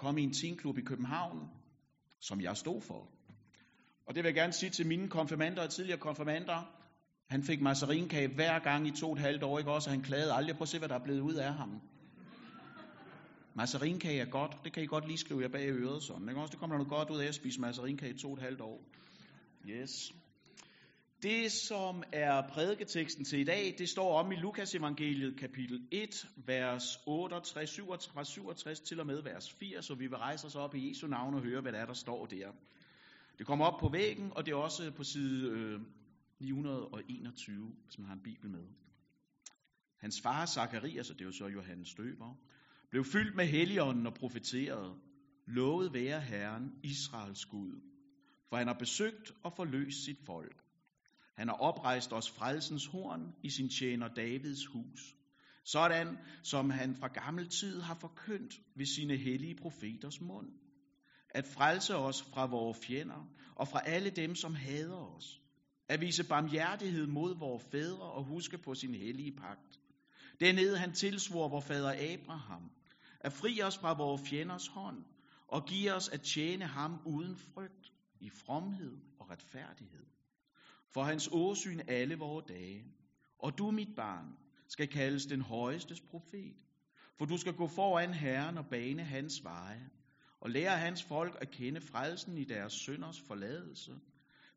kom i en teenklub i København, som jeg stod for. Og det vil jeg gerne sige til mine konfirmander og tidligere konfirmander. Han fik masserinkage hver gang i to og et halvt år, ikke også? Og han klagede aldrig. på at se, hvad der er blevet ud af ham. Masserinkage er godt. Det kan I godt lige skrive jer bag øret sådan. Ikke også? Det kommer der noget godt ud af at spise masserinkage i to og et halvt år. Yes. Det, som er prædiketeksten til i dag, det står om i Lukas evangeliet kapitel 1, vers 68, 67, 67 til og med vers 80, så vi vil rejse os op i Jesu navn og høre, hvad der er, der står der. Det kommer op på væggen, og det er også på side øh, 921, hvis man har en bibel med. Hans far Zakarias, og det er jo så Johannes Døber, blev fyldt med helligånden og profeterede, lovet være Herren, Israels Gud, for han har besøgt og forløst sit folk. Han har oprejst os frelsens horn i sin tjener Davids hus, sådan som han fra gammel tid har forkyndt ved sine hellige profeters mund, at frelse os fra vores fjender og fra alle dem, som hader os, at vise barmhjertighed mod vores fædre og huske på sin hellige pagt. Dernede han tilsvor vor fader Abraham, at fri os fra vores fjenders hånd og give os at tjene ham uden frygt, i fromhed og retfærdighed. For hans åsyn alle vore dage. Og du, mit barn, skal kaldes den højestes profet. For du skal gå foran Herren og bane hans veje, og lære hans folk at kende frelsen i deres sønders forladelse.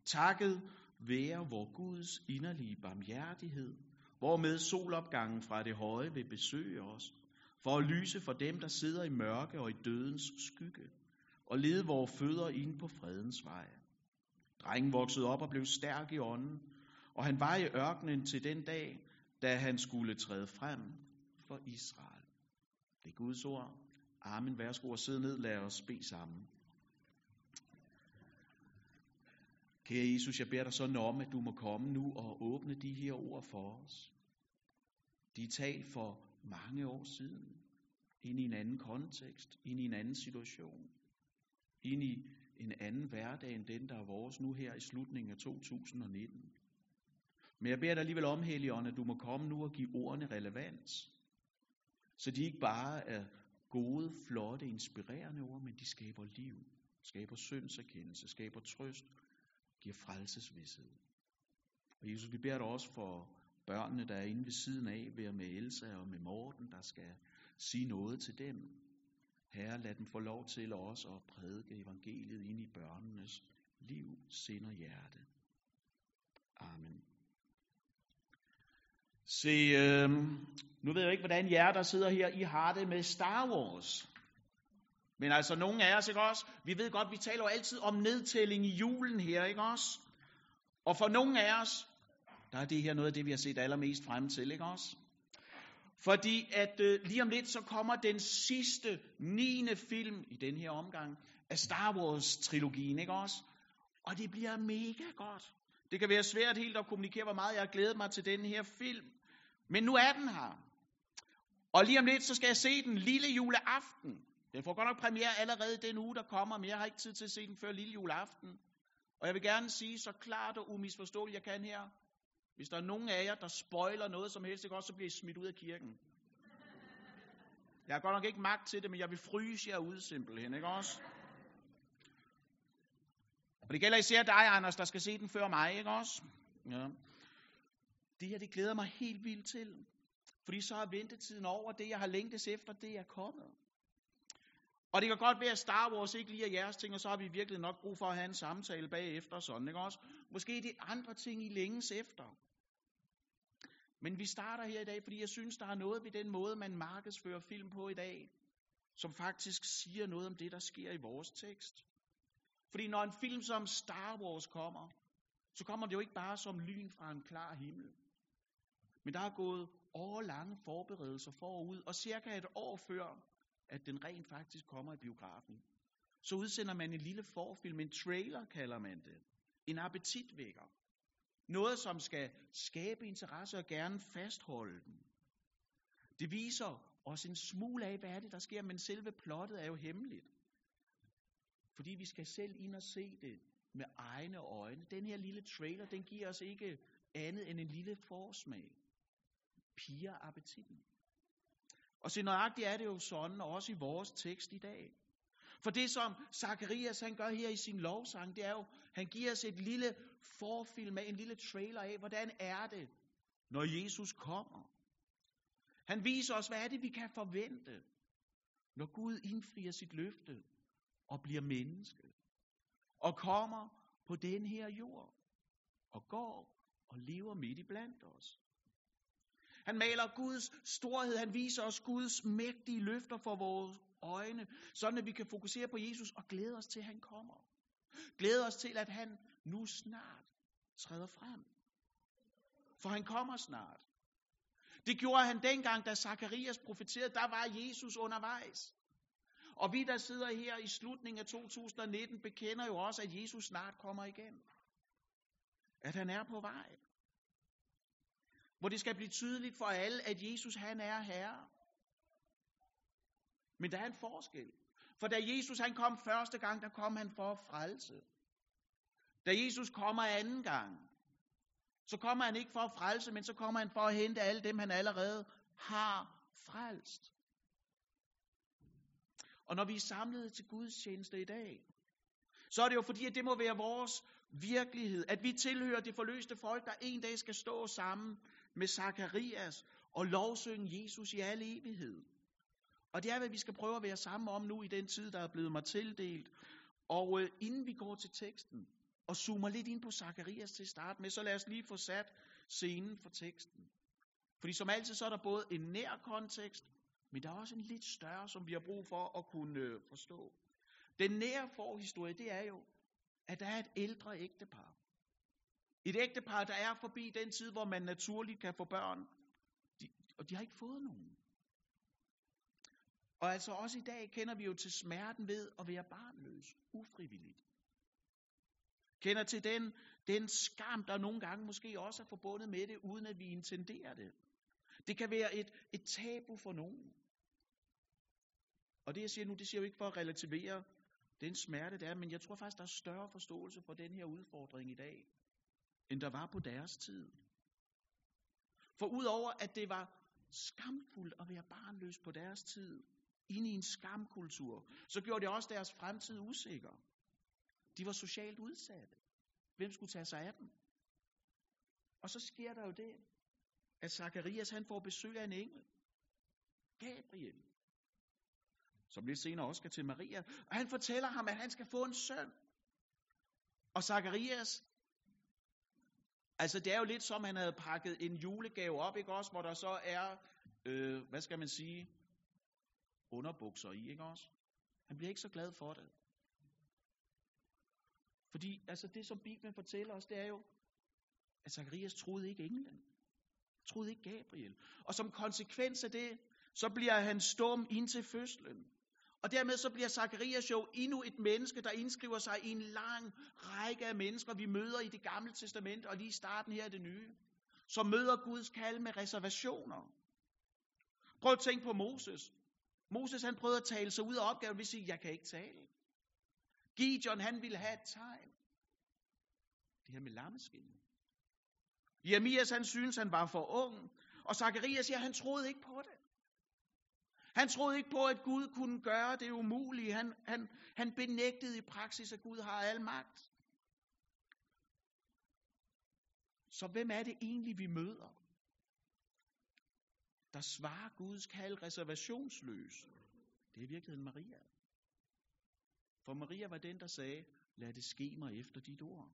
Takket være vor Guds inderlige barmhjertighed, hvormed solopgangen fra det høje vil besøge os, for at lyse for dem, der sidder i mørke og i dødens skygge, og lede vores fødder ind på fredens vej. Drengen voksede op og blev stærk i ånden, og han var i ørkenen til den dag, da han skulle træde frem for Israel. Det er Guds ord. Amen. Værsgo og sidde ned. Lad os bede sammen. Kære Jesus, jeg beder dig sådan om, at du må komme nu og åbne de her ord for os. De er talt for mange år siden, ind i en anden kontekst, ind i en anden situation, ind i en anden hverdag end den, der er vores nu her i slutningen af 2019. Men jeg beder dig alligevel om, Helligånd, at du må komme nu og give ordene relevans, så de ikke bare er gode, flotte, inspirerende ord, men de skaber liv, skaber syndserkendelse, skaber trøst, giver frelsesvidshed. Og Jesus, vi beder dig også for børnene, der er inde ved siden af, ved med Elsa og med Morten, der skal sige noget til dem. Herre, lad den få lov til os at prædike evangeliet ind i børnenes liv, sind og hjerte. Amen. Se, øh, nu ved jeg ikke, hvordan jer, der sidder her, I har det med Star Wars. Men altså, nogle af os, ikke også? Vi ved godt, vi taler jo altid om nedtælling i julen her, ikke også? Og for nogle af os, der er det her noget af det, vi har set allermest frem til, ikke også? Fordi at øh, lige om lidt, så kommer den sidste, niende film i den her omgang af Star Wars-trilogien, ikke også? Og det bliver mega godt. Det kan være svært helt at kommunikere, hvor meget jeg har glædet mig til den her film. Men nu er den her. Og lige om lidt, så skal jeg se den lille juleaften. Den får godt nok premiere allerede den uge, der kommer, men jeg har ikke tid til at se den før lille juleaften. Og jeg vil gerne sige så klart og umisforståeligt, jeg kan her. Hvis der er nogen af jer, der spoiler noget som helst, ikke også, så bliver I smidt ud af kirken. Jeg har godt nok ikke magt til det, men jeg vil fryse jer ud simpelthen, ikke også? Og det gælder især dig, Anders, der skal se den før mig, ikke også? Ja. Det her, det glæder mig helt vildt til. Fordi så er ventetiden over, det jeg har længtes efter, det er kommet. Og det kan godt være, at Star Wars ikke lige er jeres ting, og så har vi virkelig nok brug for at have en samtale bagefter, sådan, ikke også? Måske det er andre ting, I længes efter. Men vi starter her i dag, fordi jeg synes, der er noget ved den måde, man markedsfører film på i dag, som faktisk siger noget om det, der sker i vores tekst. Fordi når en film som Star Wars kommer, så kommer det jo ikke bare som lyn fra en klar himmel. Men der er gået årlange forberedelser forud, og cirka et år før, at den rent faktisk kommer i biografen, så udsender man en lille forfilm, en trailer kalder man det. En appetitvækker. Noget, som skal skabe interesse og gerne fastholde den. Det viser os en smule af, hvad er det, der sker, men selve plottet er jo hemmeligt. Fordi vi skal selv ind og se det med egne øjne. Den her lille trailer, den giver os ikke andet end en lille forsmag. Piger appetitten. Og så nøjagtigt er det jo sådan, også i vores tekst i dag. For det, som Zacharias han gør her i sin lovsang, det er jo, han giver os et lille forfilm af, en lille trailer af, hvordan er det, når Jesus kommer. Han viser os, hvad er det, vi kan forvente, når Gud indfrier sit løfte og bliver menneske. Og kommer på den her jord og går og lever midt i blandt os. Han maler Guds storhed, han viser os Guds mægtige løfter for vores øjne, sådan at vi kan fokusere på Jesus og glæde os til, at han kommer. Glæde os til, at han nu snart træder frem. For han kommer snart. Det gjorde han dengang, da Zakarias profeterede, der var Jesus undervejs. Og vi, der sidder her i slutningen af 2019, bekender jo også, at Jesus snart kommer igen. At han er på vej. Hvor det skal blive tydeligt for alle, at Jesus han er herre. Men der er en forskel. For da Jesus han kom første gang, der kom han for at frelse. Da Jesus kommer anden gang, så kommer han ikke for at frelse, men så kommer han for at hente alle dem, han allerede har frelst. Og når vi er samlet til Guds tjeneste i dag, så er det jo fordi, at det må være vores virkelighed, at vi tilhører det forløste folk, der en dag skal stå sammen med Zakarias og lovsynge Jesus i al evighed. Og det er, hvad vi skal prøve at være sammen om nu i den tid, der er blevet mig tildelt. Og øh, inden vi går til teksten og zoomer lidt ind på Zakarias til start med, så lad os lige få sat scenen for teksten. Fordi som altid, så er der både en nær kontekst, men der er også en lidt større, som vi har brug for at kunne øh, forstå. Den nære forhistorie, det er jo, at der er et ældre ægtepar. Et ægtepar, der er forbi den tid, hvor man naturligt kan få børn. De, og de har ikke fået nogen. Og altså også i dag kender vi jo til smerten ved at være barnløs, ufrivilligt. Kender til den, den skam, der nogle gange måske også er forbundet med det, uden at vi intenderer det. Det kan være et, et tabu for nogen. Og det jeg siger nu, det siger jeg jo ikke for at relativere den smerte, der er, men jeg tror faktisk, der er større forståelse for den her udfordring i dag, end der var på deres tid. For udover at det var skamfuldt at være barnløs på deres tid, ind i en skamkultur, så gjorde det også deres fremtid usikker. De var socialt udsatte. Hvem skulle tage sig af dem? Og så sker der jo det, at Zacharias han får besøg af en engel. Gabriel. Som lidt senere også skal til Maria. Og han fortæller ham, at han skal få en søn. Og Zacharias, altså det er jo lidt som, han havde pakket en julegave op, ikke også? Hvor der så er, øh, hvad skal man sige, underbukser i, ikke også? Han bliver ikke så glad for det. Fordi altså det, som Bibelen fortæller os, det er jo, at Zacharias troede ikke englen. Troede ikke Gabriel. Og som konsekvens af det, så bliver han stum indtil fødslen. Og dermed så bliver Zacharias jo endnu et menneske, der indskriver sig i en lang række af mennesker, vi møder i det gamle testament, og lige i starten her i det nye, som møder Guds kald med reservationer. Prøv at tænke på Moses. Moses han prøvede at tale sig ud af opgaven ved at sige, jeg kan ikke tale. Gideon han ville have et tegn. Det her med lammeskinnen. Jeremias han synes, han var for ung. Og Zacharias siger, han troede ikke på det. Han troede ikke på, at Gud kunne gøre det umulige. Han, han, han benægtede i praksis, at Gud har al magt. Så hvem er det egentlig, vi møder? Der svarer Guds kald reservationsløs. Det er i virkeligheden Maria. For Maria var den, der sagde, lad det ske mig efter dit ord.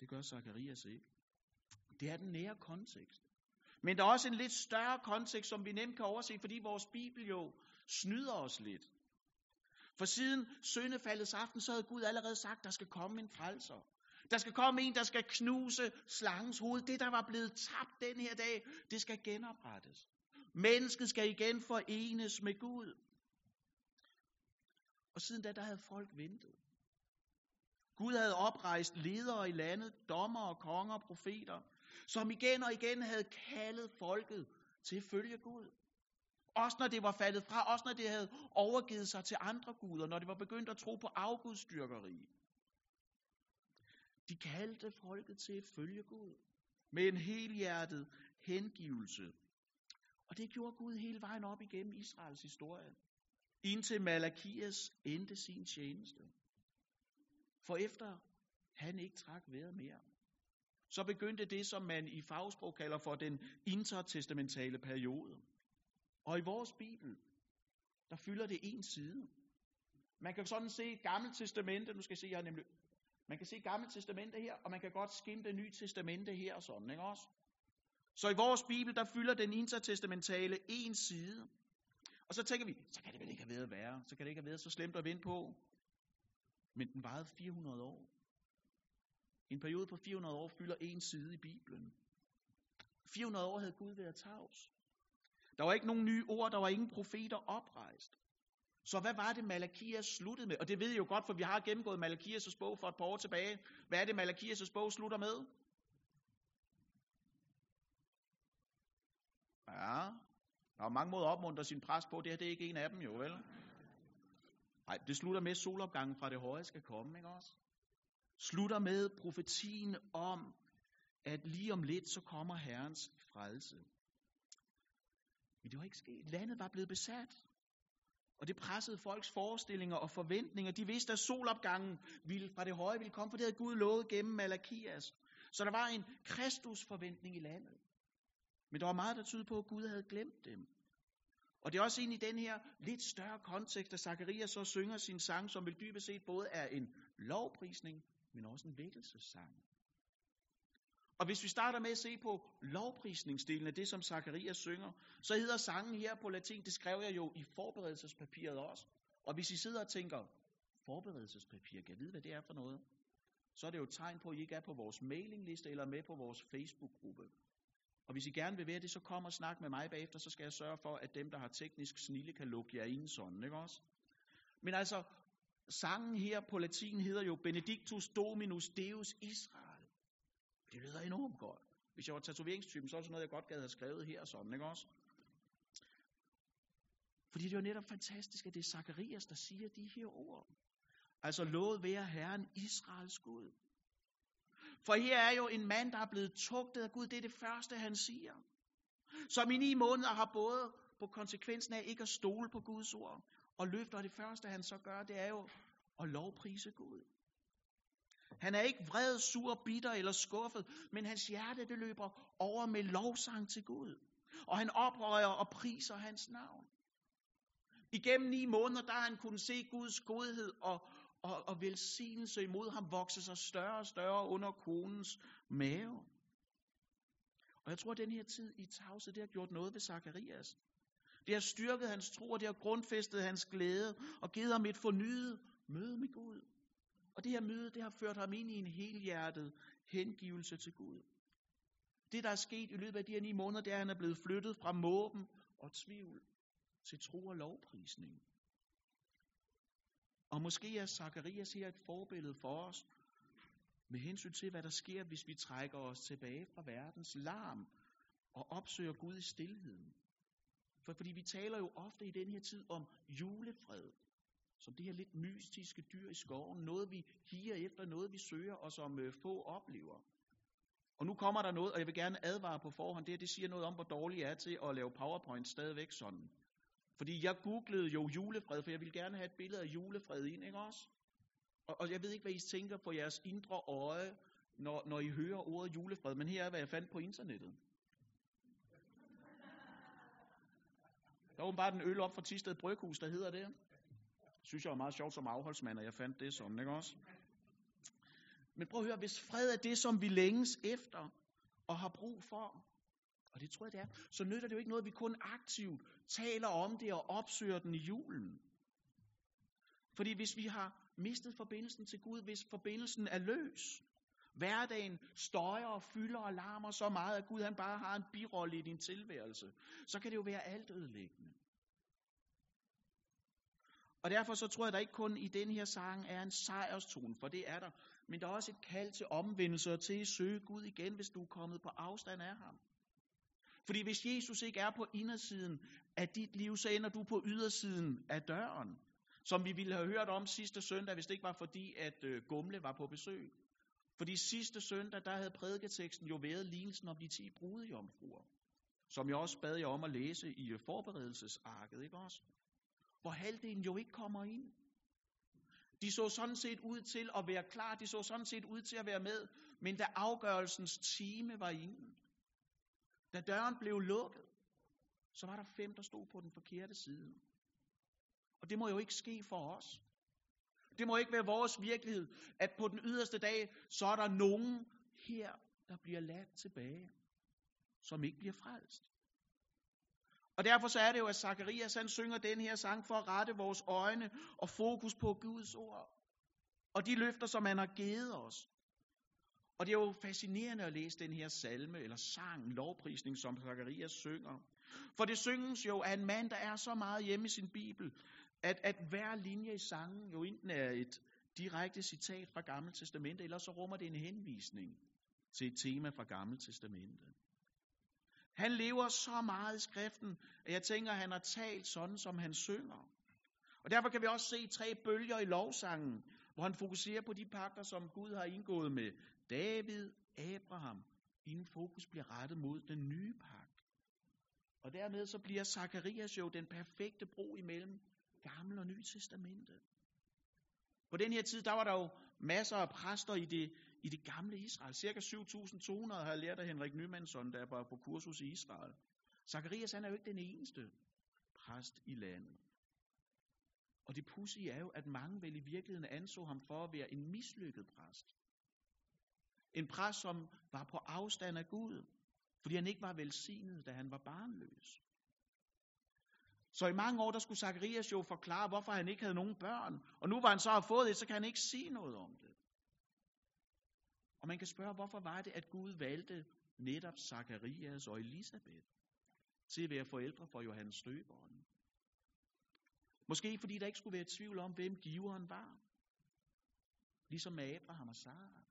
Det gør Zacharias ikke. Det er den nære kontekst. Men der er også en lidt større kontekst, som vi nemt kan overse, fordi vores Bibel jo snyder os lidt. For siden søndefaldets aften, så havde Gud allerede sagt, der skal komme en frelser. Der skal komme en, der skal knuse slangens hoved. Det, der var blevet tabt den her dag, det skal genoprettes. Mennesket skal igen forenes med Gud. Og siden da, der havde folk ventet. Gud havde oprejst ledere i landet, dommer og konger og profeter, som igen og igen havde kaldet folket til at følge Gud. Også når det var faldet fra, også når det havde overgivet sig til andre guder, når det var begyndt at tro på afgudstyrkeri. De kaldte folket til at følge Gud med en helhjertet hengivelse. Og det gjorde Gud hele vejen op igennem Israels historie. indtil Malakias endte sin tjeneste. For efter han ikke trak vejret mere, så begyndte det, som man i fagsprog kalder for den intertestamentale periode. Og i vores Bibel, der fylder det en side. Man kan sådan se Gamle Testamente, nu skal jeg se, jeg har nemlig, man kan se Gamle Testamente her, og man kan godt skimte det nye testamente her og sådan, ikke også? Så i vores Bibel, der fylder den intertestamentale en side. Og så tænker vi, så kan det vel ikke have været værre, så kan det ikke have været så slemt at vinde på. Men den varede 400 år. En periode på 400 år fylder en side i Bibelen. 400 år havde Gud været tavs. Der var ikke nogen nye ord, der var ingen profeter oprejst. Så hvad var det, Malakias sluttede med? Og det ved I jo godt, for vi har gennemgået Malakias' bog for et par år tilbage. Hvad er det, Malakias' bog slutter med? Ja, der er mange måder at opmuntre sin præst på. Det her det er ikke en af dem jo, vel? Nej, det slutter med, at solopgangen fra det høje skal komme, ikke også? Slutter med profetien om, at lige om lidt, så kommer Herrens frelse. Men det var ikke sket. Landet var blevet besat. Og det pressede folks forestillinger og forventninger. De vidste, at solopgangen ville, fra det høje ville komme, for det havde Gud lovet gennem Malakias. Så der var en Kristusforventning i landet. Men der var meget, der tyder på, at Gud havde glemt dem. Og det er også ind i den her lidt større kontekst, at Zacharias så synger sin sang, som vel dybest set både er en lovprisning, men også en vækkelsessang. Og hvis vi starter med at se på lovprisningsdelen af det, som Zacharias synger, så hedder sangen her på latin, det skrev jeg jo i forberedelsespapiret også. Og hvis I sidder og tænker, forberedelsespapir, kan jeg vide, hvad det er for noget? Så er det jo et tegn på, at I ikke er på vores mailingliste eller med på vores Facebook-gruppe. Og hvis I gerne vil være det, så kom og snak med mig bagefter, så skal jeg sørge for, at dem, der har teknisk snille, kan lukke jer ind sådan, ikke også? Men altså, sangen her på latin hedder jo Benedictus Dominus Deus Israel. Det lyder enormt godt. Hvis jeg var tatoveringstypen, så er det sådan noget, jeg godt gad have skrevet her sådan, ikke også? Fordi det er jo netop fantastisk, at det er Zacharias, der siger de her ord. Altså, lovet være Herren Israels Gud. For her er jo en mand, der er blevet tugtet af Gud. Det er det første, han siger. Som i ni måneder har både på konsekvensen af ikke at stole på Guds ord og løfter. Og det første, han så gør, det er jo at lovprise Gud. Han er ikke vred, sur, bitter eller skuffet, men hans hjerte det løber over med lovsang til Gud. Og han oprører og priser hans navn. Igennem ni måneder, der har han kunnet se Guds godhed og, og, og velsignelse imod ham vokse sig større og større under konens mave. Og jeg tror, at den her tid i tavse, det har gjort noget ved Zakarias. Det har styrket hans tro, og det har grundfæstet hans glæde, og givet ham et fornyet møde med Gud. Og det her møde, det har ført ham ind i en helhjertet hengivelse til Gud. Det, der er sket i løbet af de her ni måneder, det er, at han er blevet flyttet fra måben og tvivl til tro og lovprisning. Og måske er Zakarias her et forbillede for os, med hensyn til, hvad der sker, hvis vi trækker os tilbage fra verdens larm og opsøger Gud i stillheden. For fordi vi taler jo ofte i den her tid om julefred, som det her lidt mystiske dyr i skoven, noget vi higer efter, noget vi søger, og som øh, få oplever. Og nu kommer der noget, og jeg vil gerne advare på forhånd, det her, det siger noget om, hvor dårlig jeg er til at lave PowerPoint stadigvæk sådan. Fordi jeg googlede jo julefred, for jeg ville gerne have et billede af julefred ind, ikke også? Og, og jeg ved ikke, hvad I tænker på jeres indre øje, når, når I hører ordet julefred, men her er, hvad jeg fandt på internettet. Der var bare den øl op fra Tisted Bryghus, der hedder det. Synes jeg var meget sjovt som afholdsmand, at jeg fandt det sådan, ikke også? Men prøv at høre, hvis fred er det, som vi længes efter og har brug for, og det tror jeg, det er, så nytter det jo ikke noget, at vi kun aktivt taler om det og opsøger den i julen. Fordi hvis vi har mistet forbindelsen til Gud, hvis forbindelsen er løs, hverdagen støjer og fylder og larmer så meget, at Gud han bare har en birolle i din tilværelse, så kan det jo være alt ødelæggende. Og derfor så tror jeg, at der ikke kun i den her sang er en sejrstone, for det er der, men der er også et kald til omvendelse og til at søge Gud igen, hvis du er kommet på afstand af ham. Fordi hvis Jesus ikke er på indersiden af dit liv, så ender du på ydersiden af døren. Som vi ville have hørt om sidste søndag, hvis det ikke var fordi, at øh, Gumle var på besøg. Fordi sidste søndag, der havde prædiketeksten jo været lignelsen om de ti brudejomfruer. Som jeg også bad jer om at læse i forberedelsesarket, ikke også? hvor halvdelen jo ikke kommer ind. De så sådan set ud til at være klar, de så sådan set ud til at være med, men da afgørelsens time var inde, da døren blev lukket, så var der fem, der stod på den forkerte side. Og det må jo ikke ske for os. Det må ikke være vores virkelighed, at på den yderste dag, så er der nogen her, der bliver ladt tilbage, som ikke bliver frelst. Og derfor så er det jo, at Zacharias han synger den her sang for at rette vores øjne og fokus på Guds ord. Og de løfter, som han har givet os. Og det er jo fascinerende at læse den her salme, eller sang, lovprisning, som Zacharias synger. For det synges jo af en mand, der er så meget hjemme i sin bibel, at, at hver linje i sangen jo enten er et direkte citat fra Gamle Testamente, eller så rummer det en henvisning til et tema fra Gamle Testamente. Han lever så meget i skriften, at jeg tænker, at han har talt sådan, som han synger. Og derfor kan vi også se tre bølger i lovsangen, hvor han fokuserer på de pagter, som Gud har indgået med David, Abraham, inden fokus bliver rettet mod den nye pagt. Og dermed så bliver Zakarias jo den perfekte bro imellem Gamle og Nye Testamente. På den her tid, der var der jo masser af præster i det, i det gamle Israel. Cirka 7.200 har jeg lært af Henrik Nymansson, der var på kursus i Israel. Zacharias han er jo ikke den eneste præst i landet. Og det pudsige er jo, at mange vel i virkeligheden anså ham for at være en mislykket præst. En præst, som var på afstand af Gud, fordi han ikke var velsignet, da han var barnløs. Så i mange år, der skulle Zacharias jo forklare, hvorfor han ikke havde nogen børn. Og nu var han så har fået det, så kan han ikke sige noget om det. Og man kan spørge, hvorfor var det, at Gud valgte netop Zacharias og Elisabeth til at være forældre for Johannes Støberen? Måske fordi der ikke skulle være tvivl om, hvem giveren var. Ligesom med Abraham og Sara.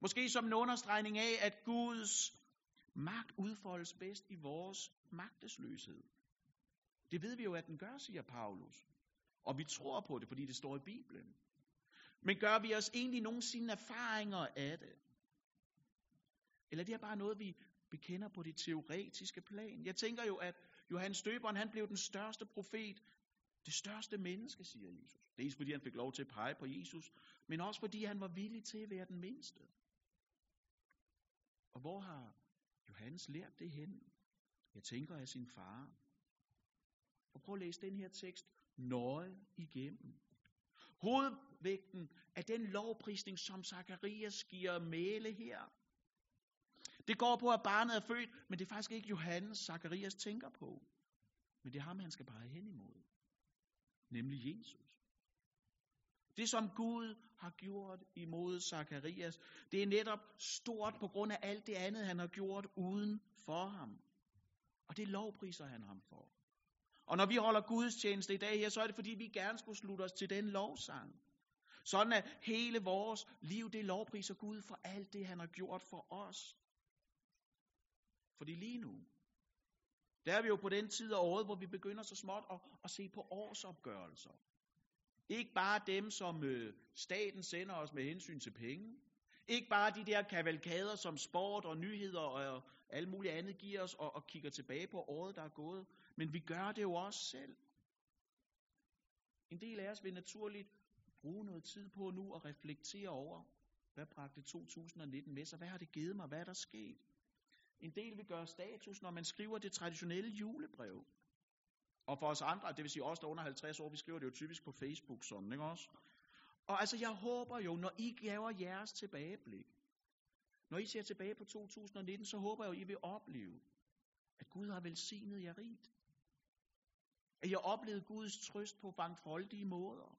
Måske som en understregning af, at Guds magt udfoldes bedst i vores magtesløshed. Det ved vi jo, at den gør, siger Paulus. Og vi tror på det, fordi det står i Bibelen. Men gør vi os egentlig nogensinde erfaringer af det? Eller det er bare noget, vi bekender på det teoretiske plan? Jeg tænker jo, at Johannes Døberen, han blev den største profet, det største menneske, siger Jesus. Dels fordi han fik lov til at pege på Jesus, men også fordi han var villig til at være den mindste. Og hvor har Johannes lært det hen? Jeg tænker af sin far. Og prøv at læse den her tekst nøje igennem. Hovedvægten af den lovprisning, som Zakarias giver male her, det går på, at barnet er født, men det er faktisk ikke Johannes, Zakarias tænker på. Men det er ham, han skal pege hen imod. Nemlig Jesus. Det, som Gud har gjort imod Zakarias, det er netop stort på grund af alt det andet, han har gjort uden for ham. Og det lovpriser han ham for. Og når vi holder Guds tjeneste i dag her, så er det fordi, vi gerne skulle slutte os til den lovsang. Sådan at hele vores liv, det lovpriser Gud for alt det, han har gjort for os. Fordi lige nu, der er vi jo på den tid af året, hvor vi begynder så småt at, at se på årsopgørelser. Ikke bare dem, som øh, staten sender os med hensyn til penge. Ikke bare de der kavalkader, som sport og nyheder og alt muligt andet giver os og, og kigger tilbage på året, der er gået. Men vi gør det jo også selv. En del af os vil naturligt bruge noget tid på nu at reflektere over, hvad bragte 2019 med sig? Hvad har det givet mig? Hvad er der sket? En del vil gøre status, når man skriver det traditionelle julebrev. Og for os andre, det vil sige os, der under 50 år, vi skriver det jo typisk på Facebook sådan, ikke også? Og altså, jeg håber jo, når I gaver jeres tilbageblik, når I ser tilbage på 2019, så håber jeg jo, I vil opleve, at Gud har velsignet jer rigt. At jeg oplevede Guds trøst på fangfoldige måder.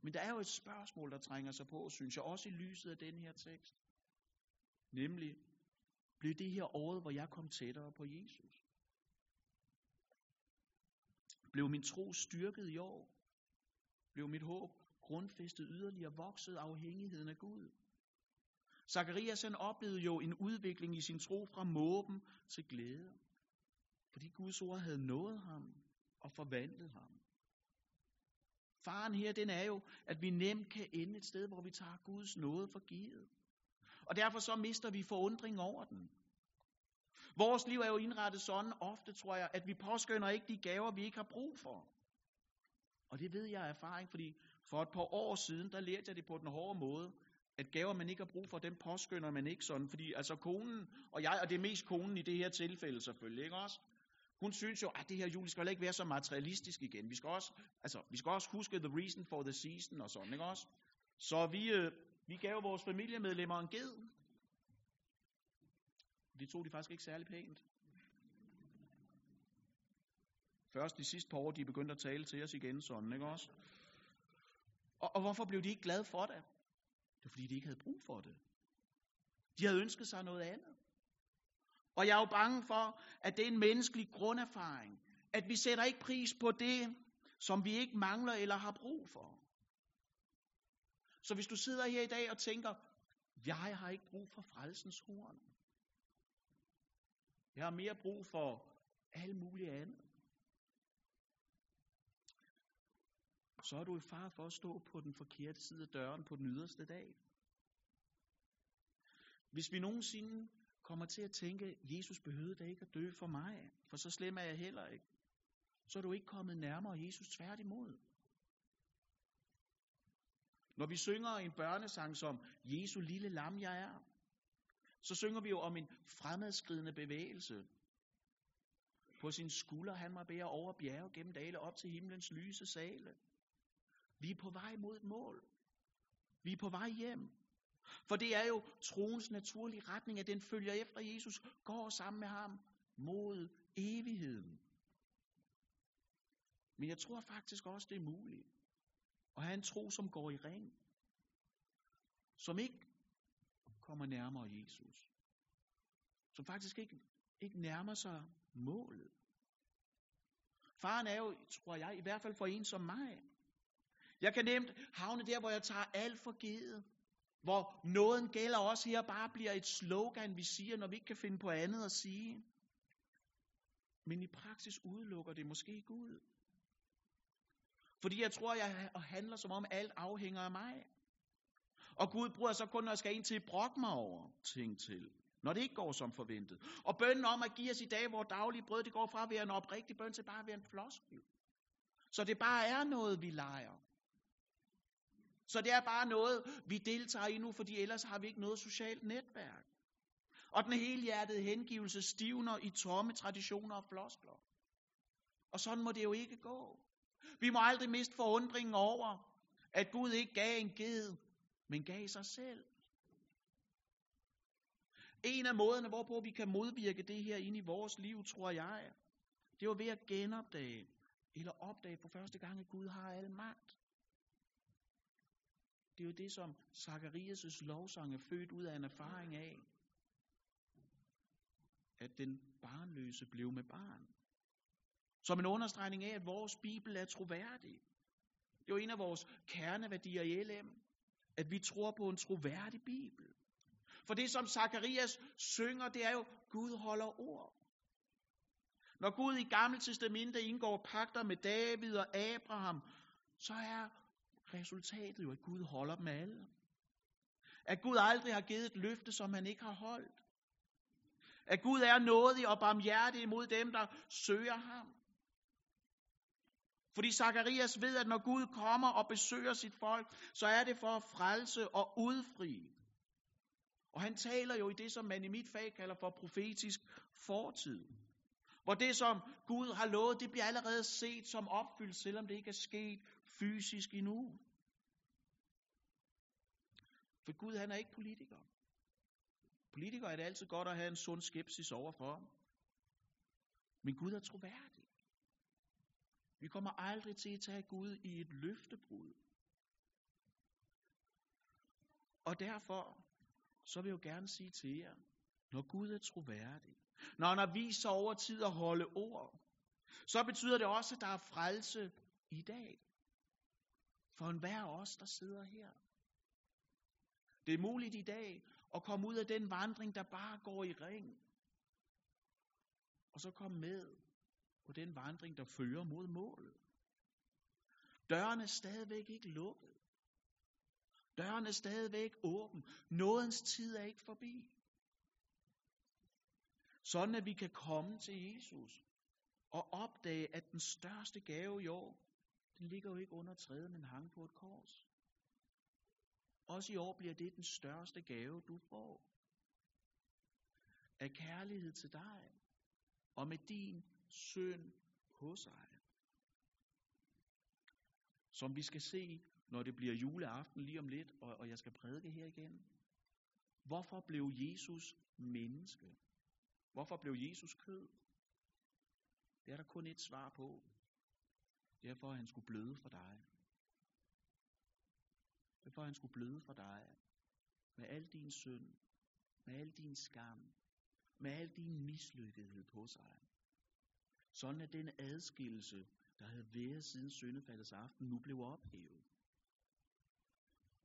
Men der er jo et spørgsmål, der trænger sig på, synes jeg, også i lyset af den her tekst. Nemlig, blev det her året, hvor jeg kom tættere på Jesus? Blev min tro styrket i år? Blev mit håb grundfæstet yderligere, vokset afhængigheden af Gud? Zacharias han oplevede jo en udvikling i sin tro fra måben til glæde. Fordi Guds ord havde nået ham og forvandlet ham. Faren her, den er jo, at vi nemt kan ende et sted, hvor vi tager Guds nåde for givet. Og derfor så mister vi forundring over den. Vores liv er jo indrettet sådan ofte, tror jeg, at vi påskynder ikke de gaver, vi ikke har brug for. Og det ved jeg af erfaring, fordi for et par år siden, der lærte jeg det på den hårde måde, at gaver, man ikke har brug for, dem påskynder man ikke sådan. Fordi altså konen og jeg, og det er mest konen i det her tilfælde selvfølgelig, ikke også? Hun synes jo, at det her jul skal ikke være så materialistisk igen. Vi skal også, altså, vi skal også huske the reason for the season og sådan, ikke også? Så vi, øh, vi gav vores familiemedlemmer en ged. Det tog de faktisk ikke særlig pænt. Først de sidste par år, de begyndte at tale til os igen sådan, ikke også? Og, og hvorfor blev de ikke glade for det? Det var fordi, de ikke havde brug for det. De havde ønsket sig noget andet. Og jeg er jo bange for, at det er en menneskelig grunderfaring. At vi sætter ikke pris på det, som vi ikke mangler eller har brug for. Så hvis du sidder her i dag og tænker, jeg har ikke brug for frelsens horn. Jeg har mere brug for alt muligt andet. Så er du i far for at stå på den forkerte side af døren på den yderste dag. Hvis vi nogensinde kommer til at tænke, Jesus behøvede da ikke at dø for mig, for så slem er jeg heller ikke, så er du ikke kommet nærmere Jesus tværtimod. Når vi synger en børnesang som Jesu lille lam jeg er, så synger vi jo om en fremadskridende bevægelse. På sin skulder han må bære over bjerge gennem dale op til himlens lyse sale. Vi er på vej mod et mål. Vi er på vej hjem. For det er jo troens naturlige retning, at den følger efter Jesus, går sammen med ham mod evigheden. Men jeg tror faktisk også, det er muligt at have en tro, som går i ring. Som ikke kommer nærmere Jesus. Som faktisk ikke, ikke nærmer sig målet. Faren er jo, tror jeg, i hvert fald for en som mig. Jeg kan nemt havne der, hvor jeg tager alt for givet. Hvor nåden gælder også her bare bliver et slogan, vi siger, når vi ikke kan finde på andet at sige. Men i praksis udelukker det måske Gud. Fordi jeg tror, jeg handler som om alt afhænger af mig. Og Gud bruger så kun, når jeg skal ind til at brokke mig over ting til. Når det ikke går som forventet. Og bønnen om at give os i dag vores daglige brød, det går fra at være en oprigtig bøn til bare at være en floskel. Så det bare er noget, vi leger. Så det er bare noget, vi deltager i nu, fordi ellers har vi ikke noget socialt netværk. Og den helhjertede hengivelse stivner i tomme traditioner og floskler. Og sådan må det jo ikke gå. Vi må aldrig miste forundringen over, at Gud ikke gav en ged, men gav sig selv. En af måderne, hvorpå vi kan modvirke det her ind i vores liv, tror jeg, det var ved at genopdage, eller opdage for første gang, at Gud har al magt. Det er jo det, som Zacharias' lovsang er født ud af en erfaring af, at den barnløse blev med barn. Som en understregning af, at vores Bibel er troværdig. Det er jo en af vores kerneværdier i LM, at vi tror på en troværdig Bibel. For det, som Zacharias synger, det er jo, Gud holder ord. Når Gud i Gamle Testamente indgår pagter med David og Abraham, så er resultatet jo, at Gud holder dem alle. At Gud aldrig har givet et løfte, som han ikke har holdt. At Gud er nådig og barmhjertig imod dem, der søger ham. Fordi Zakarias ved, at når Gud kommer og besøger sit folk, så er det for at frelse og udfri. Og han taler jo i det, som man i mit fag kalder for profetisk fortid. Hvor det, som Gud har lovet, det bliver allerede set som opfyldt, selvom det ikke er sket fysisk endnu. For Gud, han er ikke politiker. Politiker er det altid godt at have en sund skepsis overfor. Men Gud er troværdig. Vi kommer aldrig til at tage Gud i et løftebrud. Og derfor, så vil jeg jo gerne sige til jer, når Gud er troværdig, når han har vist sig over tid at holde ord, så betyder det også, at der er frelse i dag. For enhver af os, der sidder her. Det er muligt i dag at komme ud af den vandring, der bare går i ring. Og så komme med på den vandring, der fører mod målet. Døren er stadigvæk ikke lukket. Døren er stadigvæk åben. Nådens tid er ikke forbi. Sådan at vi kan komme til Jesus og opdage, at den største gave i år, den ligger jo ikke under træet, men hang på et kors. Også i år bliver det den største gave, du får. Af kærlighed til dig, og med din søn på sig. Som vi skal se, når det bliver juleaften lige om lidt, og, og jeg skal prædike her igen. Hvorfor blev Jesus menneske? Hvorfor blev Jesus kød? Det er der kun et svar på. Derfor at han skulle bløde for dig. Derfor at han skulle bløde for dig. Med al din synd. Med al din skam. Med al din mislykkethed på sig. Sådan at den adskillelse, der havde været siden syndefaldets aften, nu blev ophævet.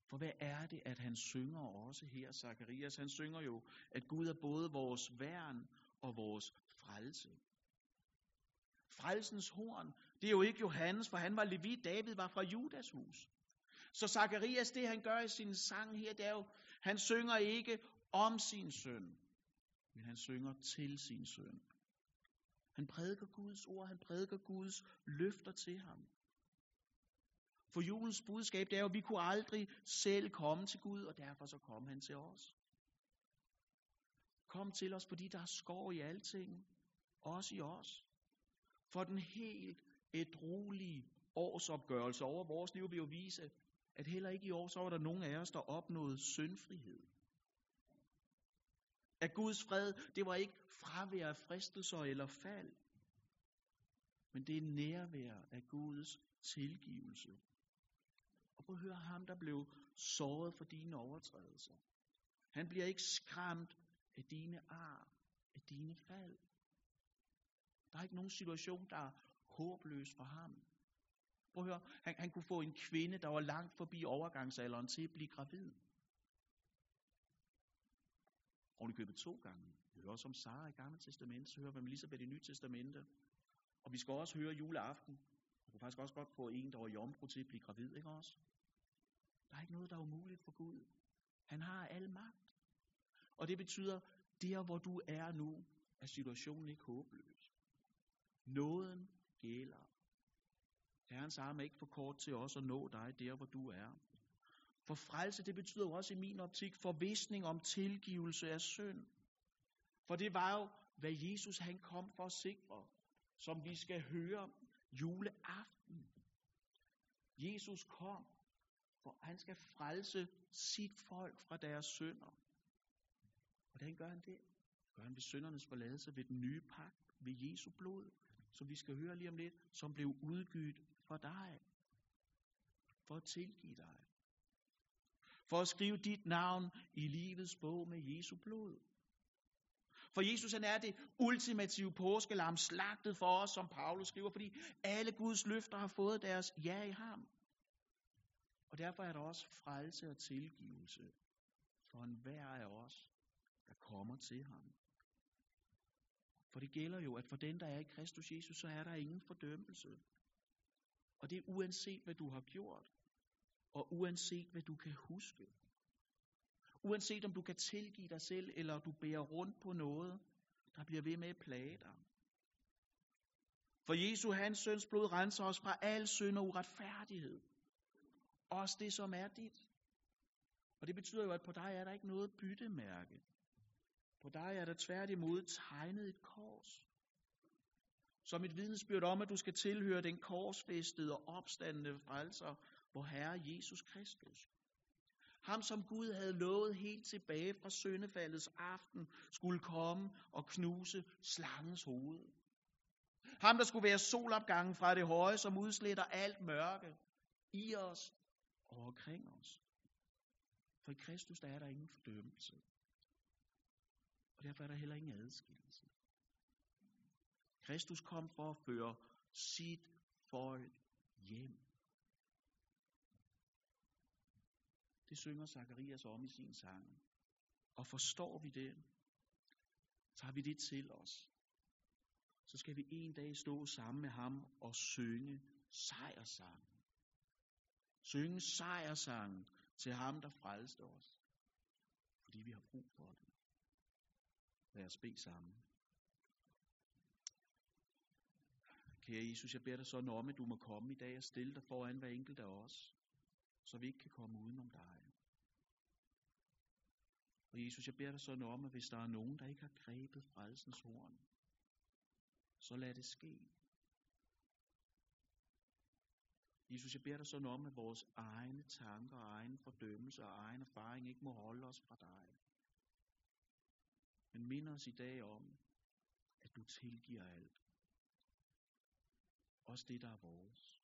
For hvad er det, at han synger også her, Zakarias? Han synger jo, at Gud er både vores værn og vores frelse. Frelsens horn, det er jo ikke Johannes, for han var Levi, David var fra Judas hus. Så Zakarias, det han gør i sin sang her, det er jo, han synger ikke om sin søn, men han synger til sin søn. Han prædiker Guds ord, han prædiker Guds løfter til ham. For julens budskab, det er jo, at vi kunne aldrig selv komme til Gud, og derfor så kom han til os. Kom til os, fordi der er skår i alting, også i os. For den helt et rolige årsopgørelse over vores liv vil jo vise, at heller ikke i år, så var der nogen af os, der opnåede syndfrihed. At Guds fred, det var ikke fravær af fristelser eller fald, men det er nærvær af Guds tilgivelse. Og prøv at høre ham, der blev såret for dine overtrædelser. Han bliver ikke skræmt af dine ar, af dine fald. Der er ikke nogen situation, der er håbløs for ham. Prøv at høre, han, han kunne få en kvinde, der var langt forbi overgangsalderen til at blive gravid. Og købet to gange. Vi hører også om Sara i Gamle Testamente, så hører vi om Elisabeth i Nye Testamente. Og vi skal også høre juleaften. Du kunne faktisk også godt få en, der var jomfru til at blive gravid, ikke også? Der er ikke noget, der er umuligt for Gud. Han har al magt. Og det betyder, der hvor du er nu, er situationen ikke håbløs. Nåden gælder. Herrens arm er ikke for kort til os at nå dig der, hvor du er. For frelse, det betyder jo også i min optik forvisning om tilgivelse af synd. For det var jo, hvad Jesus han kom for at sikre, som vi skal høre juleaften. Jesus kom, for han skal frelse sit folk fra deres synder. Hvordan gør han det? Gør han ved syndernes forladelse ved den nye pagt, ved Jesu blod, som vi skal høre lige om lidt, som blev udgydt for dig, for at tilgive dig, for at skrive dit navn i livets bog med Jesu blod. For Jesus han er det ultimative påskelam slagtet for os, som Paulus skriver, fordi alle Guds løfter har fået deres ja i ham. Og derfor er der også frelse og tilgivelse for enhver af os, der kommer til ham. For det gælder jo, at for den, der er i Kristus Jesus, så er der ingen fordømmelse. Og det er uanset, hvad du har gjort, og uanset, hvad du kan huske. Uanset om du kan tilgive dig selv, eller du bærer rundt på noget, der bliver ved med at plage dig. For Jesu, hans søns blod, renser os fra al synd og uretfærdighed. Også det, som er dit. Og det betyder jo, at på dig er der ikke noget byttemærke. På dig er der tværtimod tegnet et kors. Som et vidnesbyrd om, at du skal tilhøre den korsfæstede og opstandende frelser, vor Herre Jesus Kristus. Ham, som Gud havde lovet helt tilbage fra søndefaldets aften, skulle komme og knuse slangens hoved. Ham, der skulle være solopgangen fra det høje, som udsletter alt mørke i os og omkring os. For i Kristus, der er der ingen fordømmelse. Og derfor er der heller ingen adskillelse. Kristus kom for at føre sit folk hjem. Det synger Zakarias om i sin sang. Og forstår vi det, tager vi det til os. Så skal vi en dag stå sammen med ham og synge sejrsangen synge sejrsangen til ham, der frelste os. Fordi vi har brug for det. Lad os bede sammen. Kære Jesus, jeg beder dig sådan om, at du må komme i dag og stille dig foran hver enkelt af os, så vi ikke kan komme udenom dig. Og Jesus, jeg beder dig sådan om, at hvis der er nogen, der ikke har grebet frelsens horn, så lad det ske. Jesus, jeg beder dig sådan om, at vores egne tanker, egen fordømmelse og egen erfaring ikke må holde os fra dig. Men mind os i dag om, at du tilgiver alt. Også det, der er vores.